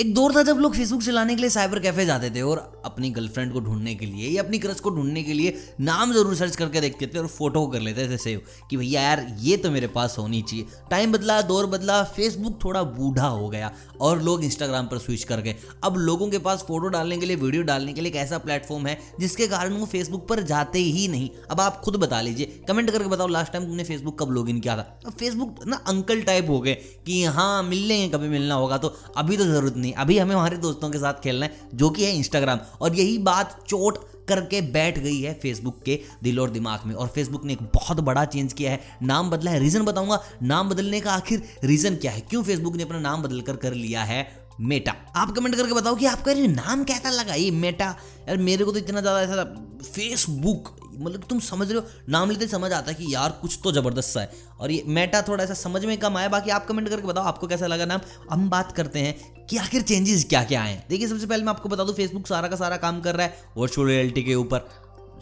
एक दौर था जब लोग फेसबुक चलाने के लिए साइबर कैफ़े जाते थे और अपनी गर्लफ्रेंड को ढूँढने के लिए या अपनी क्रश को ढूँढने के लिए नाम ज़रूर सर्च करके देखते थे और फ़ोटो कर लेते थे सेव कि भैया यार, ये तो मेरे पास होनी चाहिए। टाइम बदला, दौर बदला फेसबुक थोड़ा बूढ़ा हो गया और लोग इंस्टाग्राम पर स्विच कर गए। अब लोगों के पास फ़ोटो डालने के लिए वीडियो डालने के लिए एक ऐसा प्लेटफॉर्म है जिसके कारण वो फेसबुक पर जाते ही नहीं। अब आप खुद बता लीजिए कमेंट करके बताओ लास्ट टाइम तुमने फेसबुक कब लॉग किया था? अब फेसबुक ना अंकल टाइप हो गए कि हाँ मिल लेंगे, कभी मिलना होगा तो अभी तो ज़रूरत नहीं। अभी हमें हमारे दोस्तों के साथ खेलना है, जो कि है इंस्टाग्राम और यही बात चोट करके बैठ गई है फेसबुक के दिल और दिमाग में। और फेसबुक ने एक बहुत बड़ा चेंज किया है। नाम बदला है। रीजन बताऊँगा। नाम बदलने का आखिर रीजन क्या है? क्यों फेसबुक ने अपना नाम बदल कर कर लिया है मेटा आप कमेंट करके बताओ कि आपका नाम कैसा लगा? ये मेटा यार मेरे को तो इतना ज़्यादा ऐसा फेसबुक मतलब तुम समझ रहे हो, नाम लेते समझ आता है कि यार कुछ तो ज़बरदस्त सा है। और ये मेटा थोड़ा ऐसा समझ में कम आया, बाकी आप कमेंट करके बताओ आपको कैसा लगा नाम। हम बात करते हैं, कि आखिर चेंजेस क्या क्या आए देखिए, सबसे पहले मैं आपको बता दूँ फेसबुक सारा का सारा काम कर रहा है वर्चुअल रियलिटी के ऊपर।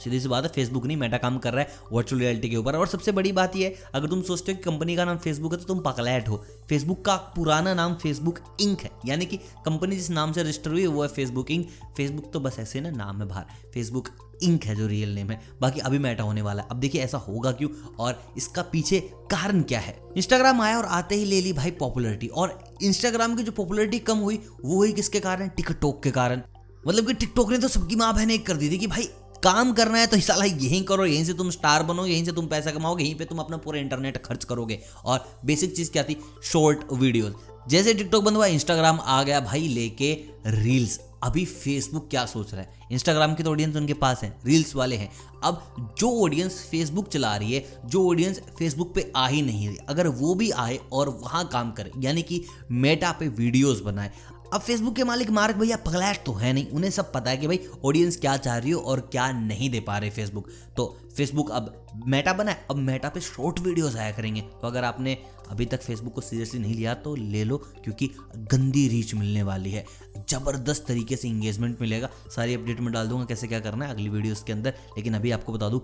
सीधी सी बात है फेसबुक नहीं मेटा काम कर रहा है वर्चुअल रियलिटी के ऊपर। और सबसे बड़ी बात यह है, अगर तुम सोचते हो कि कंपनी का नाम फेसबुक है तो तुम पकलैट हो। फेसबुक का पुराना नाम फेसबुक इंक है। यानी कि कंपनी जिस नाम से रजिस्टर हुई है, वो है फेसबुक इंक फेसबुक तो बस ऐसे ना, नाम है बाहर। फेसबुक इंक है जो रियल नेम है। बाकी अभी मेटा होने वाला है। अब देखिए ऐसा होगा क्यों? और इसका पीछे कारण क्या है? इंस्टाग्राम आया और आते ही ले ली भाई पॉपुलरिटी और इंस्टाग्राम की जो पॉपुलरिटी कम हुई, वो हुई किसके कारण? टिकटॉक के कारण। मतलब कि टिकटॉक ने तो सबकी माँ बहन एक कर दी थी कि भाई काम करना है तो साला यहीं करो, यहीं से तुम स्टार बनो, यहीं से तुम पैसा कमाओगे, यहीं पे तुम अपना पूरा इंटरनेट खर्च करोगे। और बेसिक चीज़ क्या थी? शॉर्ट वीडियोस जैसे टिकटॉक बंद हुआ इंस्टाग्राम आ गया भाई लेके रील्स अभी फेसबुक क्या सोच रहा है? इंस्टाग्राम की तो ऑडियंस उनके पास है रील्स वाले हैं. अब जो ऑडियंस फेसबुक चला रही है, जो ऑडियंस फेसबुक पे आ ही नहीं रही, अगर वो भी आए और वहाँ काम करे, यानी कि मेटा पे वीडियोस बनाए अब फेसबुक के मालिक मार्क भैया पगलैट तो है नहीं। उन्हें सब पता है कि भाई ऑडियंस क्या चाह रही हो और क्या नहीं दे पा रहे फेसबुक तो फेसबुक अब मेटा बना है। अब मेटा पे शॉर्ट वीडियोस आया करेंगे। तो अगर आपने अभी तक फेसबुक को सीरियसली नहीं लिया तो ले लो, क्योंकि गंदी रीच मिलने वाली है। ज़बरदस्त तरीके से इंगेजमेंट मिलेगा। सारी अपडेट में डाल दूँगा कैसे क्या करना है अगली वीडियोस के अंदर। लेकिन अभी आपको बता दूँ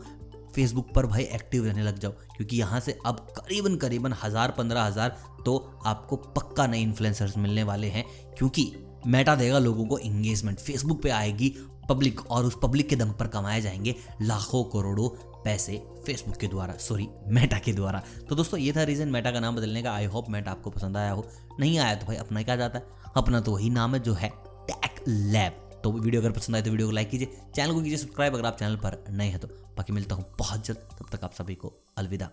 फेसबुक पर भाई एक्टिव रहने लग जाओ, क्योंकि यहाँ से अब करीबन करीबन हज़ार, पंद्रह हज़ार तो आपको पक्का नए इन्फ्लुएंसर्स मिलने वाले हैं, क्योंकि मेटा देगा लोगों को इंगेजमेंट फेसबुक पे आएगी पब्लिक और उस पब्लिक के दम पर कमाए जाएँगे लाखों करोड़ों पैसे फेसबुक के द्वारा सॉरी मेटा के द्वारा। तो दोस्तों, ये था रीज़न मेटा का नाम बदलने का। आई होप मेटा आपको पसंद आया हो। नहीं आया तो भाई अपना क्या जाता है? अपना तो वही नाम है जो है टैक लैब तो वीडियो अगर पसंद आए तो वीडियो को लाइक कीजिए, चैनल को कीजिए, सब्सक्राइब अगर आप चैनल पर नए हैं तो बाकी मिलता हूँ बहुत जल्द, तब तक आप सभी को अलविदा।